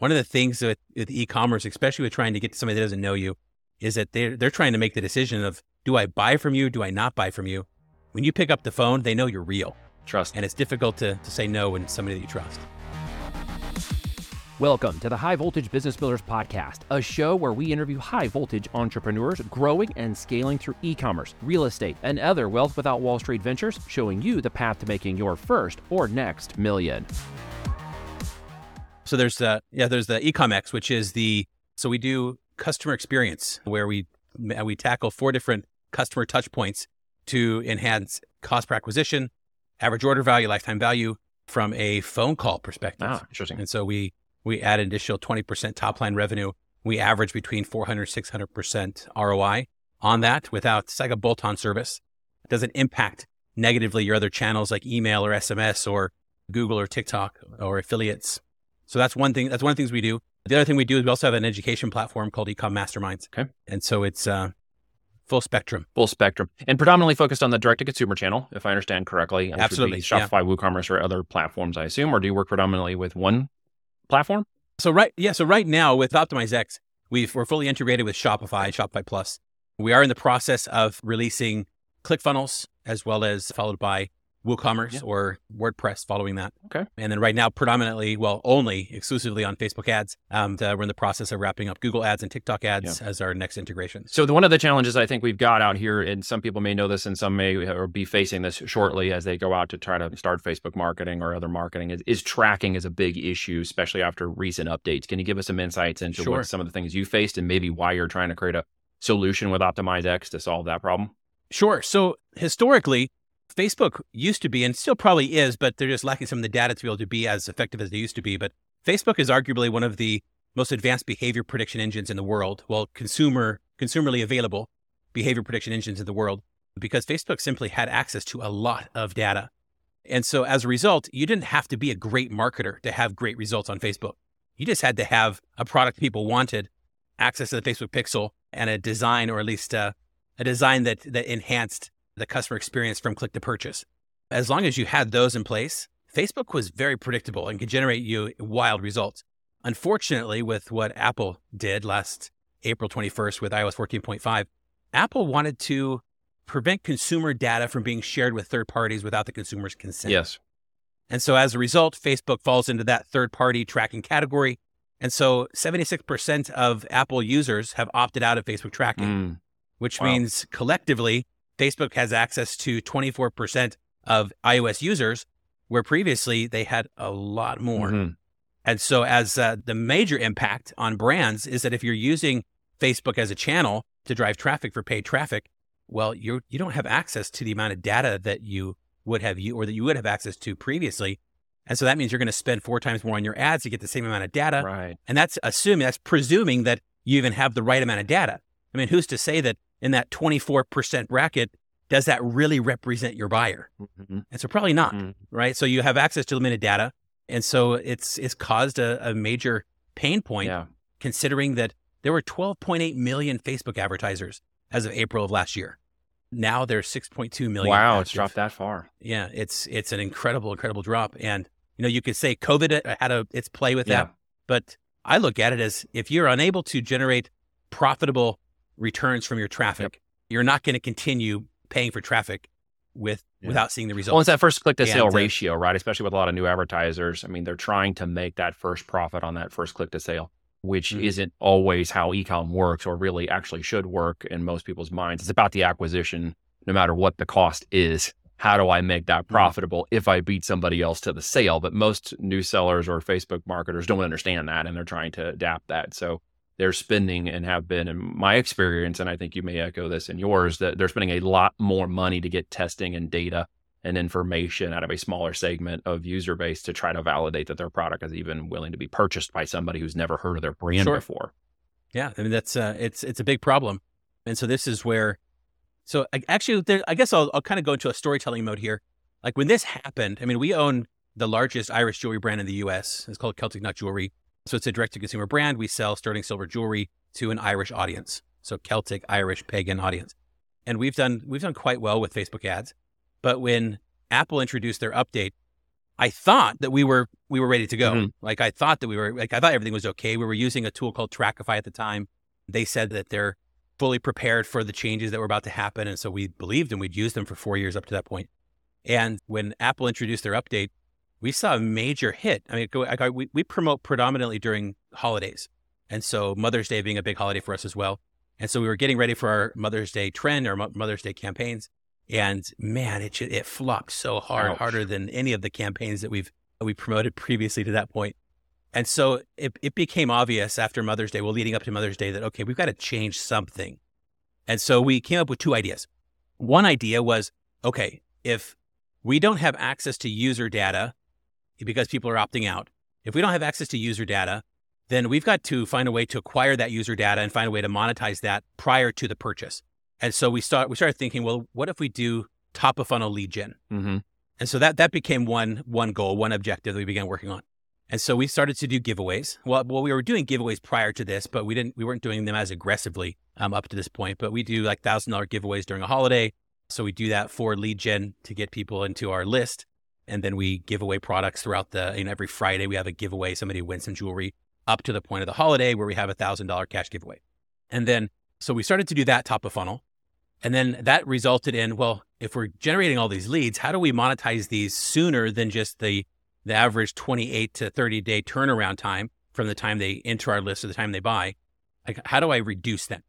one of the things with, with e-commerce, especially with trying to get to somebody that doesn't know you, is that they're they're trying to make the decision of do I buy from you, do I not buy from you? When you pick up the phone, they know you're real. Trust. And it's difficult to, to say no when somebody that you trust. Welcome to the High Voltage Business Builders Podcast, a show where we interview high voltage entrepreneurs growing and scaling through e commerce, real estate, and other wealth without Wall Street ventures, showing you the path to making your first or next million. So there's the yeah, there's the Ecomx, which is the so we do customer experience where we we tackle four different customer touch points to enhance cost per acquisition, average order value, lifetime value from a phone call perspective. Ah, interesting. And so we we add an additional 20% top line revenue. We average between 400 600% ROI on that without it's like a bolt on service. It doesn't impact negatively your other channels like email or SMS or Google or TikTok or affiliates. So that's one thing. That's one of the things we do. The other thing we do is we also have an education platform called Ecom Masterminds. Okay. And so it's uh, full spectrum. Full spectrum. And predominantly focused on the direct to consumer channel, if I understand correctly. Absolutely. Shopify, yeah. WooCommerce, or other platforms, I assume. Or do you work predominantly with one platform? So right, yeah. So right now with OptimizeX, we've we're fully integrated with Shopify, Shopify Plus. We are in the process of releasing ClickFunnels as well as followed by WooCommerce yeah. or WordPress following that. Okay. And then right now, predominantly, well, only exclusively on Facebook ads. Um, we're in the process of wrapping up Google ads and TikTok ads yeah. as our next integration. So the, one of the challenges I think we've got out here, and some people may know this and some may or be facing this shortly as they go out to try to start Facebook marketing or other marketing is, is tracking is a big issue, especially after recent updates. Can you give us some insights into sure. what some of the things you faced and maybe why you're trying to create a solution with OptimizeX to solve that problem? Sure. So historically, Facebook used to be, and still probably is, but they're just lacking some of the data to be able to be as effective as they used to be. But Facebook is arguably one of the most advanced behavior prediction engines in the world. Well, consumer, consumerly available behavior prediction engines in the world, because Facebook simply had access to a lot of data. And so as a result, you didn't have to be a great marketer to have great results on Facebook. You just had to have a product people wanted, access to the Facebook pixel, and a design, or at least uh, a design that that enhanced the customer experience from click to purchase. As long as you had those in place, Facebook was very predictable and could generate you wild results. Unfortunately, with what Apple did last April 21st with iOS 14.5, Apple wanted to prevent consumer data from being shared with third parties without the consumer's consent. Yes. And so as a result, Facebook falls into that third party tracking category. And so 76% of Apple users have opted out of Facebook tracking, mm. which wow. means collectively Facebook has access to 24% of iOS users, where previously they had a lot more. Mm-hmm. And so, as uh, the major impact on brands is that if you're using Facebook as a channel to drive traffic for paid traffic, well, you you don't have access to the amount of data that you would have you or that you would have access to previously. And so that means you're going to spend four times more on your ads to get the same amount of data. Right. And that's assuming that's presuming that you even have the right amount of data. I mean, who's to say that in that 24% bracket, does that really represent your buyer? Mm-hmm. And so probably not, mm-hmm. right? So you have access to limited data. And so it's it's caused a, a major pain point yeah. considering that there were 12.8 million Facebook advertisers as of April of last year. Now there's 6.2 million. Wow, active. it's dropped that far. Yeah, it's it's an incredible, incredible drop. And you know, you could say COVID had a its play with yeah. that, but I look at it as if you're unable to generate profitable returns from your traffic, yep. you're not going to continue paying for traffic with yeah. without seeing the results. Well, it's that first click to sale and, uh, ratio, right? Especially with a lot of new advertisers. I mean, they're trying to make that first profit on that first click to sale, which mm-hmm. isn't always how ecom works or really actually should work in most people's minds. It's about the acquisition, no matter what the cost is. How do I make that mm-hmm. profitable mm-hmm. if I beat somebody else to the sale? But most new sellers or Facebook marketers don't understand that and they're trying to adapt that. So they're spending and have been in my experience and i think you may echo this in yours that they're spending a lot more money to get testing and data and information out of a smaller segment of user base to try to validate that their product is even willing to be purchased by somebody who's never heard of their brand sure. before. Yeah i mean that's uh, it's it's a big problem. And so this is where so I, actually there, i guess I'll, I'll kind of go into a storytelling mode here. Like when this happened i mean we own the largest irish jewelry brand in the us it's called celtic knot jewelry so it's a direct to consumer brand. We sell sterling silver jewelry to an Irish audience. So Celtic, Irish, pagan audience. And we've done we've done quite well with Facebook ads. But when Apple introduced their update, I thought that we were we were ready to go. Mhm. Like I thought that we were like I thought everything was okay. We were using a tool called Trackify at the time. They said that they're fully prepared for the changes that were about to happen, and so we believed and we'd used them for four years up to that point. And when Apple introduced their update, we saw a major hit. I mean, go, I, we we promote predominantly during holidays, and so Mother's Day being a big holiday for us as well. And so we were getting ready for our Mother's Day trend, our Mo- Mother's Day campaigns, and man, it it flopped so hard, Ouch. harder than any of the campaigns that we've we promoted previously to that point. And so it it became obvious after Mother's Day, well, leading up to Mother's Day, that okay, we've got to change something. And so we came up with two ideas. One idea was okay, if we don't have access to user data because people are opting out, if we don't have access to user data, then we've got to find a way to acquire that user data and find a way to monetize that prior to the purchase. And so we start we started thinking, well, what if we do top of funnel lead gen? Mm-hmm. And so that that became one one goal, one objective that we began working on. And so we started to do giveaways. Well, well, we were doing giveaways prior to this, but we didn't we weren't doing them as aggressively um, up to this point. But we do like thousand dollar giveaways during a holiday. So we do that for lead gen to get people into our list, and then we give away products throughout the. You know, every Friday we have a giveaway. Somebody wins some jewelry up to the point of the holiday where we have a thousand dollar cash giveaway. And then so we started to do that top of funnel, and then that resulted in well, if we're generating all these leads, how do we monetize these sooner than just the the average 28 to 30 day turnaround time from the time they enter our list to the time they buy? Like, how do I reduce that?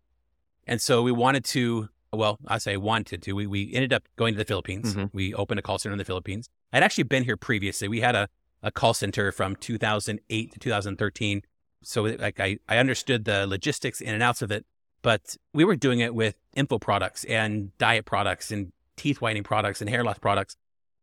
And so we wanted to, well, I say wanted to. We, we ended up going to the Philippines. Mhm. We opened a call center in the Philippines. I'd actually been here previously. We had a, a call center from 2008 to 2013. So like I, I understood the logistics in and outs of it, but we were doing it with info products and diet products and teeth whitening products and hair loss products.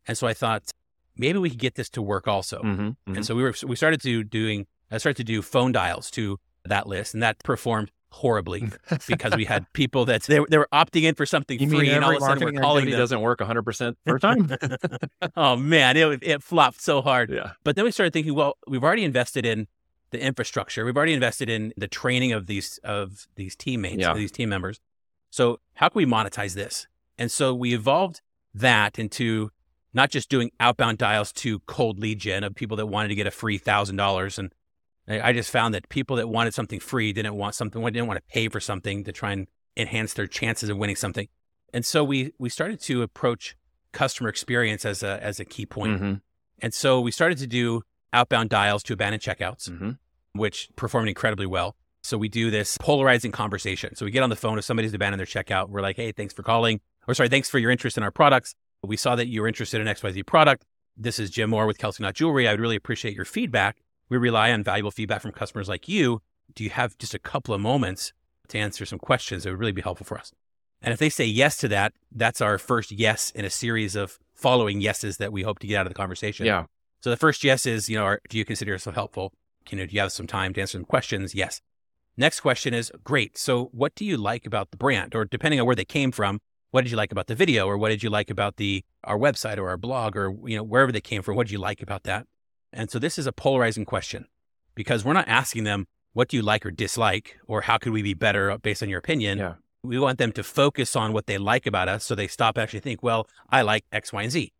And so I thought maybe we could get this to work also. Mm-hmm. And so we were we started to doing I started to do phone dials to that list, and that performed horribly because we had people that they, were- they were opting in for something you free, and all of a sudden we're calling them. doesn't work 100 percent first time? oh man, it it flopped so hard. yeah. But then we started thinking, well, we've already invested in the infrastructure. We've already invested in the training of these of these teammates, Yeah. of these team members. So how can we monetize this? And so we evolved that into not just doing outbound dials to cold lead gen of people that wanted to get a free thousand dollars. And I just found that people that wanted something free didn't want something, didn't want to pay for something to try and enhance their chances of winning something. And so we we started to approach customer experience as a as a key point. Mm-hmm. And so we started to do outbound dials to abandoned checkouts, Mm-hmm. which performed incredibly well. So we do this polarizing conversation. So we get on the phone if somebody's abandoned their checkout. We're like, hey, thanks for calling. Or sorry, thanks for your interest in our products. We saw that you were interested in XYZ product. This is Jim Moore with Celtic Knot Jewelry. I would really appreciate your feedback. We rely on valuable feedback from customers like you. Do you have just a couple of moments to answer some questions that would really be helpful for us? And if they say yes to that, that's our first yes in a series of following yeses that we hope to get out of the conversation. Yeah. So the first yes is, you know, are, do you consider yourself helpful? You know, do you have some time to answer some questions? Yes. Next question is great. So what do you like about the brand? Or depending on where they came from, what did you like about the video? Or what did you like about the our website or our blog or you know, wherever they came from? What did you like about that? And so this is a polarizing question because we're not asking them what do you like or dislike or how could we be better based on your opinion. Yeah. We want them to focus on what they like about us so they stop actually think, well, I like X, Y, and Z.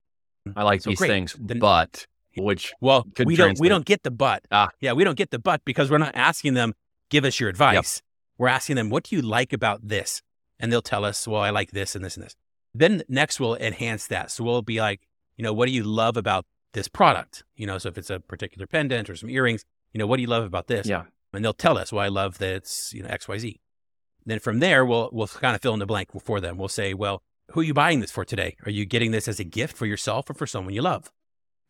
I like So these great. things, Then- but which Well, we don't we don't get the but. Ah. Yeah, we don't get the but because we're not asking them, give us your advice. We're asking them, what do you like about this? And they'll tell us, well, I like this and this and this. Then next we'll enhance that. So we'll be like, you know, what do you love about this product? You know, so if it's a particular pendant or some earrings, you know, what do you love about this? yeah. And they'll tell us, well, I love that it's, you know, XYZ. Then from there, we'll we'll kind of fill in the blank for them. We'll say, well, who are you buying this for today? Are you getting this as a gift for yourself or for someone you love?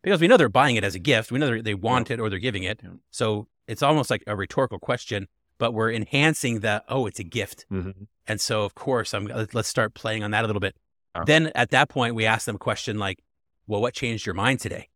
Because we know they're buying it as a gift. We know they want it or they're giving it. So it's almost like a rhetorical question, but we're enhancing the, oh, it's a gift. Mm-hmm. And so, of course, I'm, let- let's start playing on that a little bit. Oh. Then at that point, we ask them a question like, well, what changed your mind today?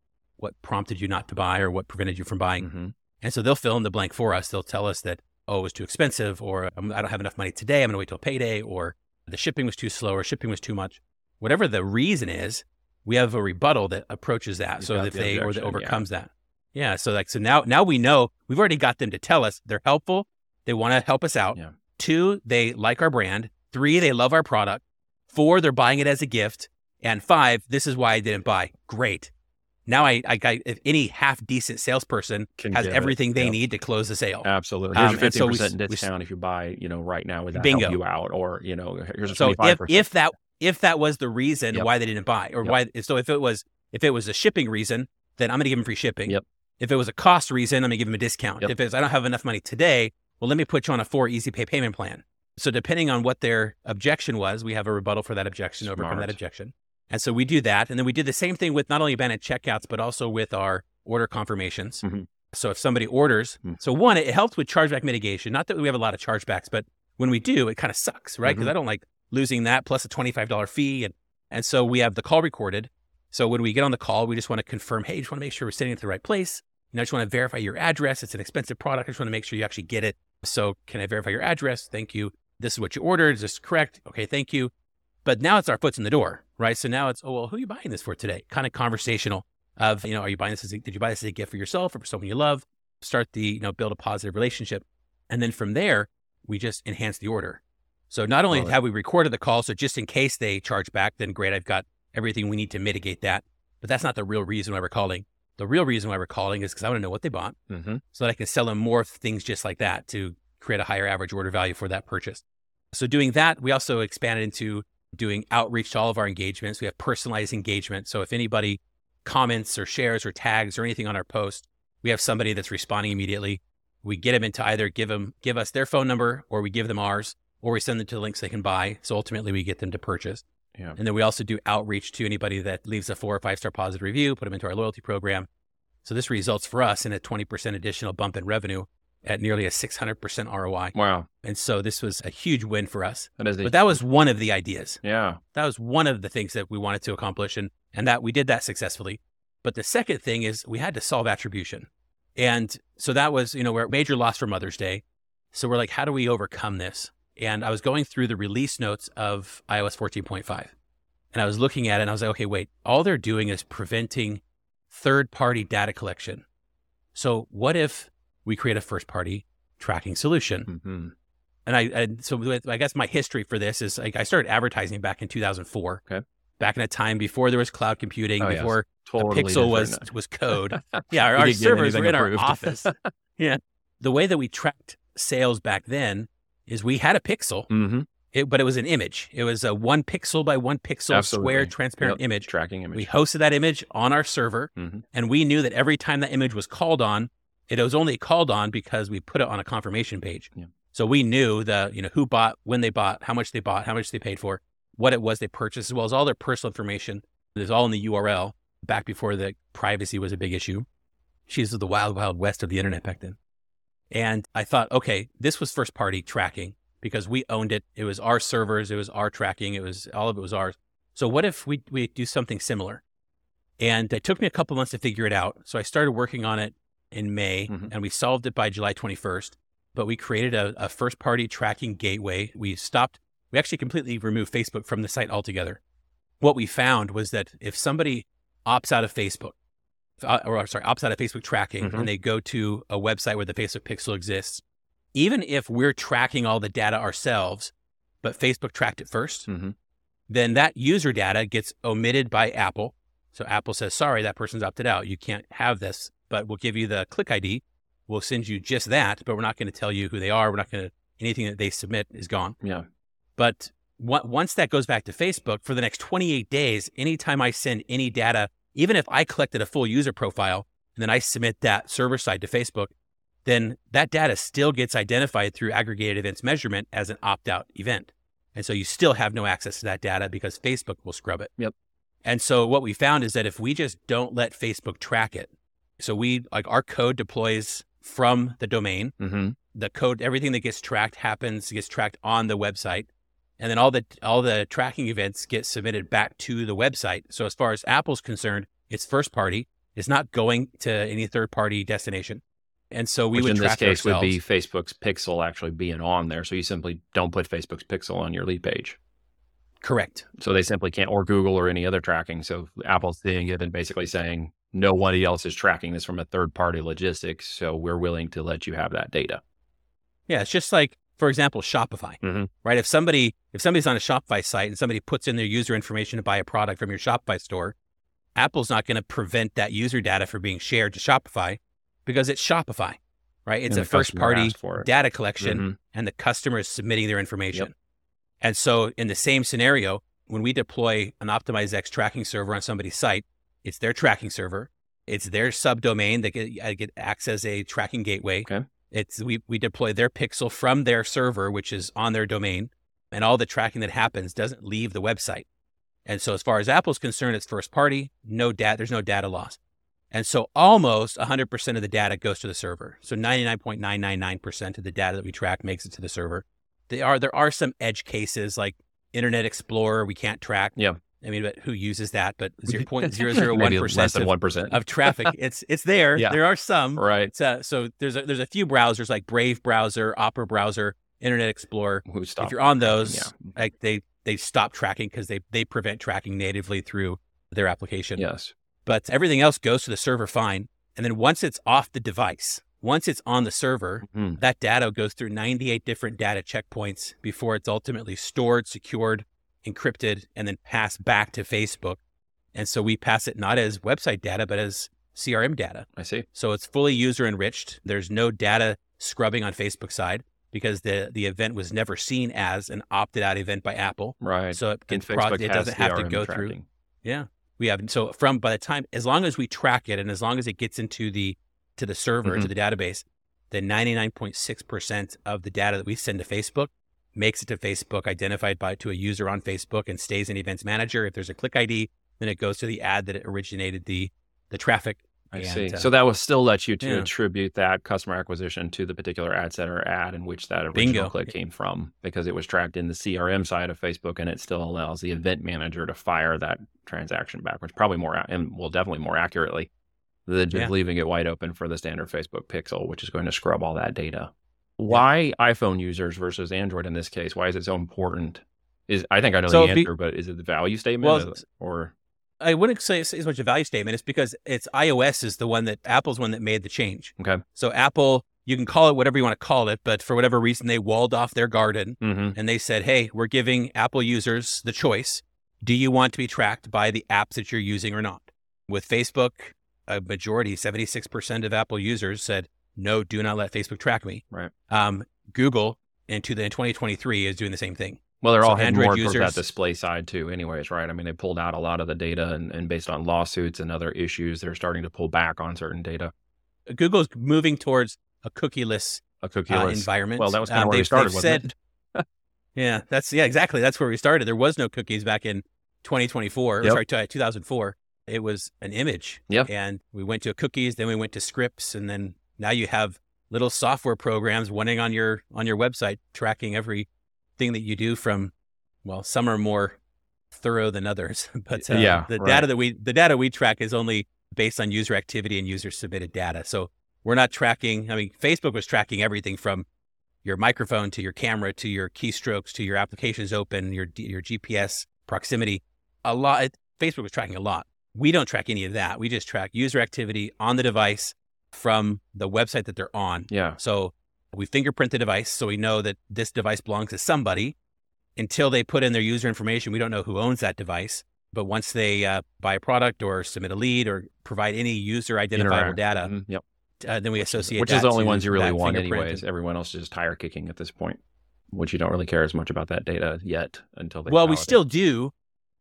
What prompted you not to buy or what prevented you from buying? Mm-hmm. And so they'll fill in the blank for us. They'll tell us that, oh, it was too expensive, or um, I don't have enough money today. I'm going to wait till payday, or the shipping was too slow, or shipping was too much. Whatever the reason is, we have a rebuttal that approaches that. You've so that the they or that objection, yeah. overcomes that. Yeah. So like so now now we know we've already got them to tell us they're helpful. They want to help us out. Yeah. Two, they like our brand. Three, they love our product. Four, they're buying it as a gift. And five, this is why I didn't buy. Great. Now I, I, I if any half decent salesperson Can has give it. everything they Yep. need to close the sale. Absolutely. Here's Um, your and so 50% s- we discount if you buy, you know, right now. Would that Bingo. help you out? Or, you know, here's a So 25%. if if that if that was the reason Yep. why they didn't buy, or Yep. why so if it was if it was a shipping reason, then I'm going to give them free shipping. Yep. If it was a cost reason, I'm going to give them a discount. If it's I don't have enough money today, well, let me put you on a four easy pay payment plan. So depending on what their objection was, we have a rebuttal for that objection, overcome that objection. And so we do that, and then we did the same thing with not only abandoned checkouts, but also with our order confirmations. Mhm. So if somebody orders, Mm. so one, it helps with chargeback mitigation. Not that we have a lot of chargebacks, but when we do, it kind of sucks, right? Because Mhm. I don't like losing that plus a $25 fee. And, and so we have the call recorded. So when we get on the call, we just want to confirm, hey, just want to make sure we're sitting at the right place. You know, I just want to verify your address. It's an expensive product. I just want to make sure you actually get it. So can I verify your address? Thank you. This is what you ordered. Is this correct? Okay, thank you. But now it's our foot's in the door, right? So now it's, oh, well, who are you buying this for today? Kind of conversational of, you know, are you buying this as a, did you buy this as a gift for yourself or for someone you love? Start the, you know, build a positive relationship. And then from there, we just enhance the order. So not only have we recorded the call, so just in case they charge back, then great, I've got everything we need to mitigate that. But that's not the real reason why we're calling. The real reason why we're calling is because I want to know what they bought hmm so that I can sell them more things just like that to create a higher average order value for that purchase. So doing that, we also expanded into doing outreach to all of our engagements. We have personalized engagement. So if anybody comments or shares or tags or anything on our post, we have somebody that's responding immediately. We get them into either give them give us their phone number or we give them ours or we send them to the links they can buy. So ultimately we get them to purchase. Yeah. And then we also do outreach to anybody that leaves a four or five star positive review, put them into our loyalty program. So this results for us in a 20% additional bump in revenue at nearly a 600% ROI. Wow. And so this was a huge win for us. That is But that was one of the ideas. yeah. That was one of the things that we wanted to accomplish and and that we did that successfully. But the second thing is we had to solve attribution. And so that was, you know, we're at major loss for Mother's Day. So we're like, how do we overcome this? And I was going through the release notes of iOS 14.5. And I was looking at it and I was like, okay, wait, all they're doing is preventing third party data collection. So what if we create a first party tracking solution? hmm and I and so I guess my history for this is like I started advertising back in 2004. Okay. Back in a time before there was cloud computing, Oh, yes. before Totally a pixel was was code. yeah, our, our servers were in our office. yeah. The way that we tracked sales back then is we had a pixel, hmm it, but it was an image. It was a one pixel by one pixel Absolutely. square transparent Yep. image. Tracking image. We hosted that image on our server, hmm and we knew that every time that image was called on, it was only called on because we put it on a confirmation page. Yeah. So we knew the, you know, who bought, when they bought, how much they bought, how much they paid for, what it was they purchased, as well as all their personal information. It was all in the URL back before the privacy was a big issue. She's the wild, wild west of the internet back then. And I thought, okay, this was first party tracking because we owned it. It was our servers. It was our tracking. It was all of it was ours. So what if we, we do something similar? And it took me a couple months to figure it out. So I started working on it in May Mhm. and we solved it by July 21st. But we created a, a first party tracking gateway. We stopped, we actually completely removed Facebook from the site altogether. What we found was that if somebody opts out of Facebook, uh, or sorry, opts out of Facebook tracking Mhm. and they go to a website where the Facebook pixel exists, even if we're tracking all the data ourselves, but Facebook tracked it first, hmm then that user data gets omitted by Apple. So Apple says, sorry, that person's opted out. You can't have this, but we'll give you the click ID. We'll send you just that, but we're not going to tell you who they are. We're not going to, anything that they submit is gone. Yeah. But on- once that goes back to Facebook for the next 28 days, anytime I send any data, even if I collected a full user profile and then I submit that server side to Facebook, then that data still gets identified through aggregated events measurement as an opt out event. And so you still have no access to that data because Facebook will scrub it. Yep. And so what we found is that if we just don't let Facebook track it, so we like our code deploys from the domain, hmm the code, everything that gets tracked happens, gets tracked on the website. And then all the all the tracking events get submitted back to the website. So as far as Apple's concerned, it's first party. It's not going to any third party destination. And so we Which would in this case ourselves. would be Facebook's pixel actually being on there. So you simply don't put Facebook's pixel on your lead page. correct. So they simply can't, or Google or any other tracking. So Apple's seeing it and basically saying, nobody else is tracking this from a third party logistics. So we're willing to let you have that data. Yeah, it's just like, for example, Shopify, Mhm. right? If somebody if somebody's on a Shopify site and somebody puts in their user information to buy a product from your Shopify store, Apple's not going to prevent that user data from being shared to Shopify because it's Shopify, right? It's And a first party data collection Mhm. and the customer is submitting their information. And so in the same scenario, when we deploy an OptimizeX tracking server on somebody's site, it's their tracking server. It's their subdomain that get, get acts as a tracking gateway. Okay. It's we, we deploy their pixel from their server, which is on their domain, and all the tracking that happens doesn't leave the website. And so as far as Apple's concerned, it's first party, no data, there's no data loss. And so almost 100% of the data goes to the server. So 99.999% of the data that we track makes it to the server. There are there are some edge cases like Internet Explorer we can't track. Yeah. I mean, but who uses that? But 0.001% less than of, one percent. of traffic. It's it's there. Yeah. There are some. Right. Uh, so there's a, there's a few browsers like Brave browser, Opera browser, Internet Explorer. Who? If you're on those, Yeah. like they they stop tracking because they they prevent tracking natively through their application. Yes. But everything else goes to the server fine. And then once it's off the device, once it's on the server, Mhm. that data goes through 98 different data checkpoints before it's ultimately stored, secured, encrypted, and then passed back to Facebook. And so we pass it not as website data, but as CRM data. I see. So it's fully user enriched. There's no data scrubbing on Facebook side because the, the event was never seen as an opted out event by Apple. Right. So it, gets pro- it doesn't have to go through. Yeah. We have so from by the time as long as we track it and as long as it gets into the to the server Mhm. to the database, then 99.6% of the data that we send to Facebook makes it to Facebook identified by to a user on Facebook and stays in Events Manager. If there's a click ID, then it goes to the ad that it originated the the traffic. I And, see. uh, so that will still let you to yeah. attribute that customer acquisition to the particular ad set or ad in which that original Bingo. click came from because it was tracked in the CRM side of Facebook and it still allows the event manager to fire that transaction backwards, probably more, and well, definitely more accurately than just Yeah. leaving it wide open for the standard Facebook pixel, which is going to scrub all that data. Why iPhone users versus Android in this case? Why is it so important? Is I think I know So the be- answer, but is it the value statement Well, or I wouldn't say it's as much a value statement. It's because it's iOS is the one that Apple's one that made the change. okay? So Apple, you can call it whatever you want to call it, but for whatever reason, they walled off their garden Mm-hmm. and they said, "Hey, we're giving Apple users the choice. Do you want to be tracked by the apps that you're using or not?" With Facebook, a majority, 76% of Apple users said, "No, do not let Facebook track me." Right. Um, Google into the in 2023 is doing the same thing. Well, they're So all heading Android more towards users- that display side too, anyways, right? I mean, they pulled out a lot of the data, and, and based on lawsuits and other issues, they're starting to pull back on certain data. Google's moving towards a cookieless A uh, environment. well, that was kind Um, of where we started, wasn't said, it? Yeah, that's yeah, exactly. That's where we started. There was no cookies back in 2024. Yep. Sorry, 2004. It was an image. Yep. And we went to cookies, then we went to scripts, and then now you have little software programs running on your on your website tracking everything that you do from well, some are more thorough than others, but uh, Yeah, the right. data that we the data we track is only based on user activity and user submitted data. So we're not tracking. I mean, Facebook was tracking everything from your microphone to your camera to your keystrokes to your applications open, your your GPS proximity. A lot. Facebook was tracking a lot. We don't track any of that. We just track user activity on the device from the website that they're on. Yeah. So we fingerprint the device so we know that this device belongs to somebody. Until they put in their user information, we don't know who owns that device. But once they uh, buy a product or submit a lead or provide any user identifiable Interact. data, Mhm, Yep. uh, then we associate Which is the only ones you really want, anyways. Everyone else is just tire kicking at this point, which you don't really care as much about that data yet until they. Well, we still do.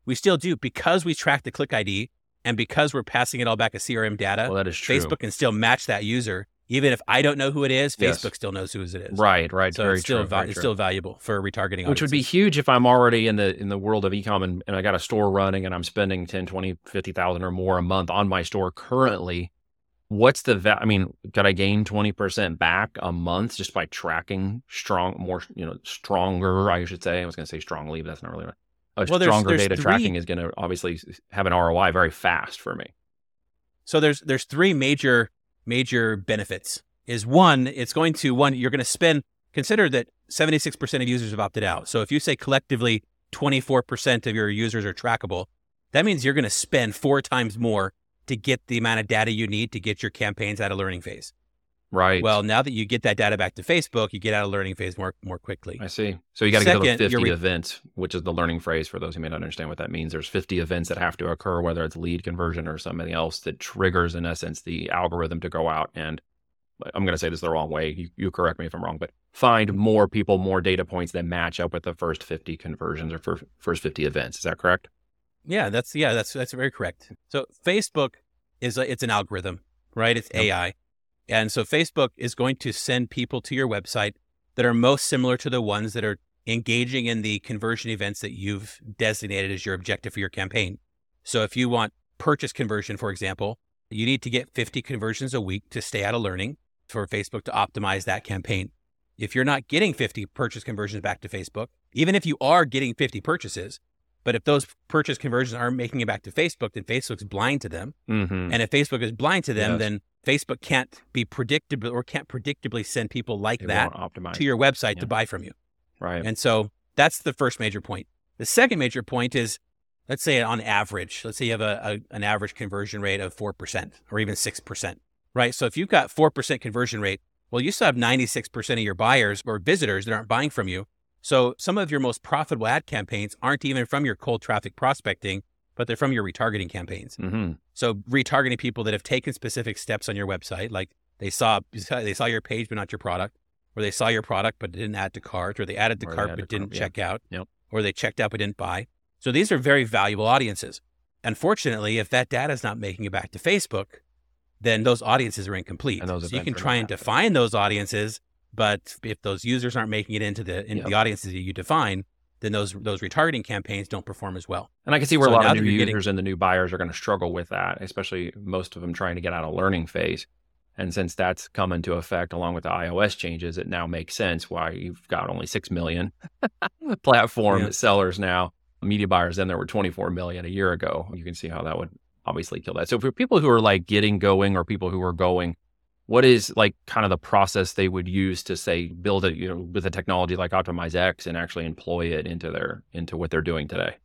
We still do because we track the click ID and because we're passing it all back as CRM data. Well, that is true. Facebook can still match that user. Even if I don't know who it is, Yes. Facebook still knows who it is. Right. Right. So very it's still true. val- very it's true. still valuable for retargeting. which would be huge if I'm already in the in the world of ecom and, and I got a store running and I'm spending 10, 20, 50,000 or more a month on my store currently. What's the va- I mean, could I gain 20% back a month just by tracking strong more, you know, stronger, I should say. I was going to say strongly, but that's not really right. A Well, there's- stronger there's data three- tracking is going to obviously have an ROI very fast for me. So there's there's three major major benefits. Is one, it's going to one you're going to spend. Consider that 76% of users have opted out. So if you say collectively 24% of your users are trackable, that means you're going to spend four times more to get the amount of data you need to get your campaigns out of learning phase. Right. Well, now that you get that data back to Facebook, you get out of learning phase more more quickly. I see. So you got to get to the 50 re- events, which is the learning phase for those who may not understand what that means. There's 50 events that have to occur, whether it's lead conversion or something else that triggers, in essence, the algorithm to go out and I'm going to say this the wrong way. You, you correct me if I'm wrong, but find more people, more data points that match up with the first 50 conversions or fir- first 50 events. Is that correct? Yeah, that's yeah, that's that's very correct. So Facebook is a, it's an algorithm, right? It's Yep. AI. And so Facebook is going to send people to your website that are most similar to the ones that are engaging in the conversion events that you've designated as your objective for your campaign. So if you want purchase conversion, for example, you need to get 50 conversions a week to stay out of learning for Facebook to optimize that campaign. If you're not getting 50 purchase conversions back to Facebook, even if you are getting 50 purchases, but if those purchase conversions aren't making it back to Facebook, then Facebook's blind to them. Mm-hmm. And if Facebook is blind to them, Yes. then Facebook can't be predictable or can't predictably send people like They that to your website Yeah. to buy from you. right. And so that's the first major point. The second major point is let's say on average, let's say you have a, a an average conversion rate of 4% or even 6%, right? So if you've got 4% conversion rate, well, you still have 96% of your buyers or visitors that aren't buying from you. So some of your most profitable ad campaigns aren't even from your cold traffic prospecting, but they're from your retargeting campaigns. mm-hmm. So retargeting people that have taken specific steps on your website, like they saw they saw your page but not your product, or they saw your product but didn't add to cart, or they added to cart but didn't cart, yeah. check out, Yep. or they checked out but didn't buy. So these are very valuable audiences. Unfortunately, if that data is not making it back to Facebook, then those audiences are incomplete. So you can try and define those audiences, but if those users aren't making it into the into Yep. the audiences that you define, then those those retargeting campaigns don't perform as well. And I can see where So a lot of new users getting- and the new buyers are going to struggle with that, especially most of them trying to get out of learning phase. And since that's come into effect along with the iOS changes, it now makes sense why you've got only 6 million platform Yeah. sellers now. Media buyers then there were 24 million a year ago. You can see how that would obviously kill that. So for people who are like getting going or people who are going, what is like kind of the process they would use to say build it, you know, with a technology like Optimize X and actually employ it into their into what they're doing today?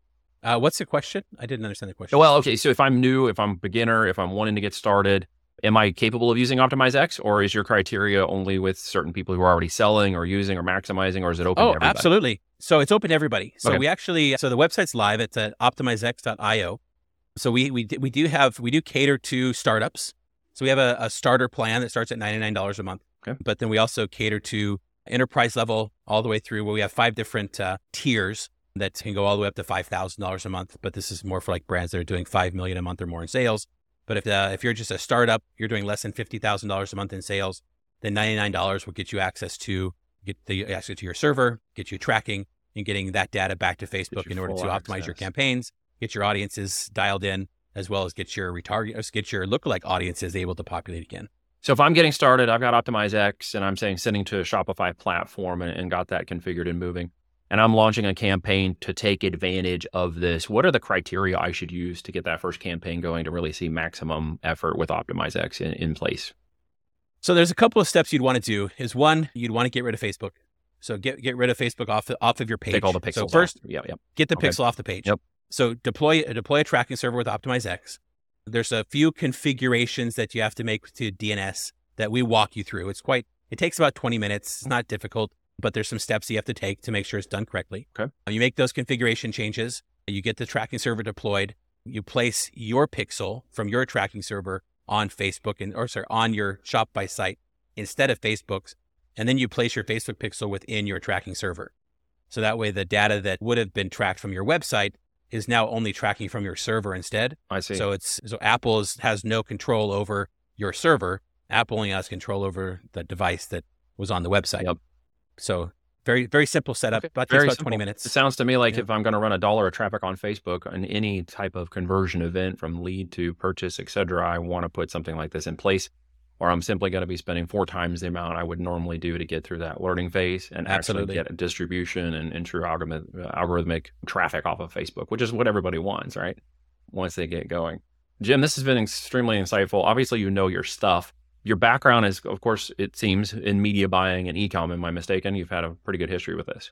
Uh, what's the question? I didn't understand the question. Well, okay. So if I'm new, if I'm a beginner, if I'm wanting to get started, am I capable of using Optimize X, or is your criteria only with certain people who are already selling or using or maximizing, or is it open to Oh, everybody? absolutely. So it's open to everybody. So Okay. we actually, so the website's live. It's at optimizex.io. So we we we do have we do cater to startups. So we have a, a starter plan that starts at ninety nine dollars a month. Okay. But then we also cater to enterprise level all the way through. Where we have five different uh, tiers that can go all the way up to five thousand dollars a month. But this is more for like brands that are doing five million a month or more in sales. But if uh, if you're just a startup, you're doing less than fifty thousand dollars a month in sales, then ninety nine dollars will get you access to get the access to your server, get you tracking, and getting that data back to Facebook in order to optimize your campaigns, get your audiences dialed in, as well as get your retarget, uh, get your lookalike audiences able to populate again. So if I'm getting started, I've got Optimize X, and I'm saying sending to a Shopify platform and, and got that configured and moving, and I'm launching a campaign to take advantage of this. What are the criteria I should use to get that first campaign going to really see maximum effort with Optimize X in, in place? So there's a couple of steps you'd want to do. Is one, you'd want to get rid of Facebook. So get get rid of Facebook off the, off of your page. Take all the pixels. So first, off. yeah, yeah. get the Okay. pixel off the page. Yep. So deploy deploy a tracking server with Optimize X. There's a few configurations that you have to make to DNS that we walk you through. It's quite it takes about 20 minutes. It's not difficult, but there's some steps you have to take to make sure it's done correctly. Okay. Uh, you make those configuration changes. You get the tracking server deployed. You place your pixel from your tracking server on Facebook and or sorry on your Shopify site instead of Facebook's, and then you place your Facebook pixel within your tracking server. So that way, the data that would have been tracked from your website is now only tracking from your server instead. I see. So it's so Apple is, has no control over your server. Apple only has control over the device that was on the website. Yep. So very very simple setup. Okay. About takes Very about twenty minutes. It sounds to me like Yeah. if I'm going to run a dollar of traffic on Facebook on any type of conversion event from lead to purchase, et cetera, I want to put something like this in place, or I'm simply going to be spending four times the amount I would normally do to get through that learning phase and Absolutely. actually get a distribution and, and true algorithmic, uh, algorithmic traffic off of Facebook, which is what everybody wants, right? Once they get going. Jim, this has been extremely insightful. Obviously, you know your stuff. Your background is, of course, it seems in media buying and e-com. Am I mistaken? You've had a pretty good history with this.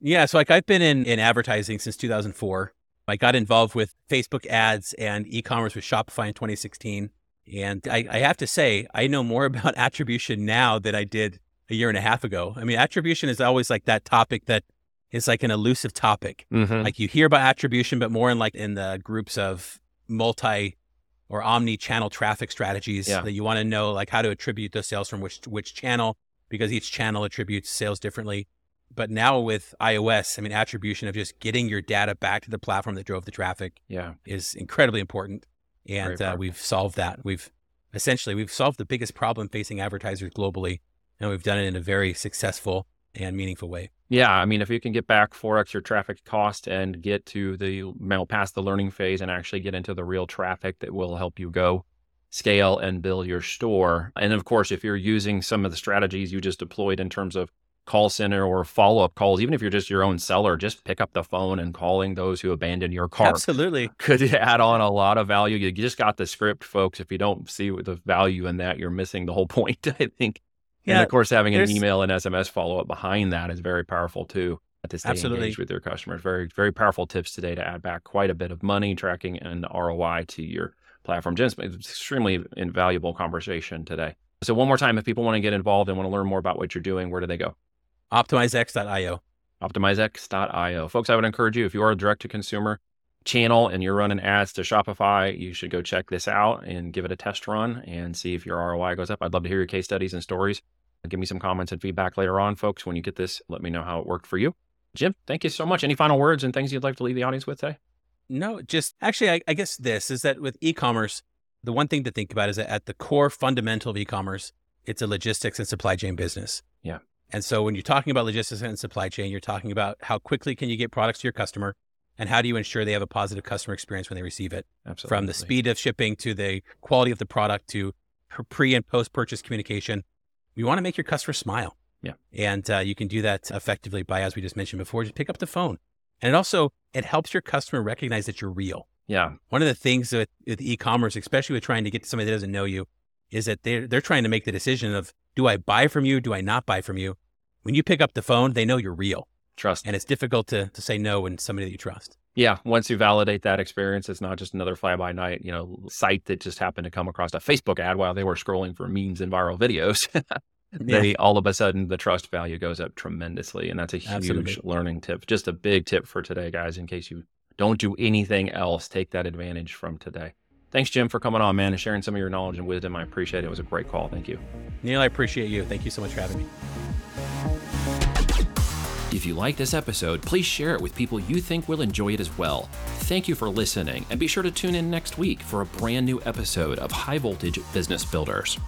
Yeah, so like I've been in, in advertising since 2004. I got involved with Facebook ads and e-commerce with Shopify in 2016. And I, I have to say, I know more about attribution now than I did a year and a half ago. I mean, attribution is always like that topic that is like an elusive topic. Mm-hmm. Like you hear about attribution, but more in like in the groups of multi or omni-channel traffic strategies Yeah. that you want to know like how to attribute those sales from which which channel because each channel attributes sales differently. But now with iOS, I mean, attribution of just getting your data back to the platform that drove the traffic yeah. is incredibly important, and uh, we've solved that. We've essentially we've solved the biggest problem facing advertisers globally, and we've done it in a very successful and meaningful way. Yeah, I mean, if you can get back 4x your traffic cost and get to the, you know, past the learning phase and actually get into the real traffic that will help you go scale and build your store. And of course, if you're using some of the strategies you just deployed in terms of call center or follow up calls, even if you're just your own seller, just pick up the phone and calling those who abandoned your cart Absolutely, could add on a lot of value. You just got the script, folks. If you don't see the value in that, you're missing the whole point, I think. and Yeah, of course, having an email and SMS follow up behind that is very powerful too. To stay Absolutely. engaged with your customers, very very powerful tips today to add back quite a bit of money tracking and ROI to your platform. It's extremely invaluable conversation today. So one more time, if people want to get involved and want to learn more about what you're doing, where do they go? optimizex.io. optimizex.io. Folks, I would encourage you if you are a direct to consumer channel and you're running ads to Shopify, you should go check this out and give it a test run and see if your ROI goes up. I'd love to hear your case studies and stories. Give me some comments and feedback later on, folks. When you get this, let me know how it worked for you. Jim, thank you so much. Any final words and things you'd like to leave the audience with today? No, just actually, I, I guess this is that with e-commerce, the one thing to think about is that at the core fundamental of e-commerce, it's a logistics and supply chain business. Yeah. And so when you're talking about logistics and supply chain, you're talking about how quickly can you get products to your customer and how do you ensure they have a positive customer experience when they receive it? Absolutely. From the speed of shipping to the quality of the product to pre and post purchase communication. You want to make your customer smile. Yeah. And uh, you can do that effectively by, as we just mentioned before, just pick up the phone. And it also, it helps your customer recognize that you're real. Yeah. One of the things with, with e-commerce, especially with trying to get to somebody that doesn't know you, is that they're, they're trying to make the decision of, do I buy from you? Do I not buy from you? When you pick up the phone, they know you're real. Trust. And it's difficult to, to say no when somebody that you trust. Yeah, once you validate that experience, it's not just another fly by night, you know, site that just happened to come across a Facebook ad while they were scrolling for memes and viral videos. Yeah. they all of a sudden the trust value goes up tremendously, and that's a huge Absolutely. learning tip. Just a big tip for today, guys. In case you don't do anything else, take that advantage from today. Thanks, Jim, for coming on, man, and sharing some of your knowledge and wisdom. I appreciate it. It was a great call. Thank you. Neil, I appreciate you. Thank you so much for having me. If you like this episode, please share it with people you think will enjoy it as well. Thank you for listening, and be sure to tune in next week for a brand new episode of High Voltage Business Builders.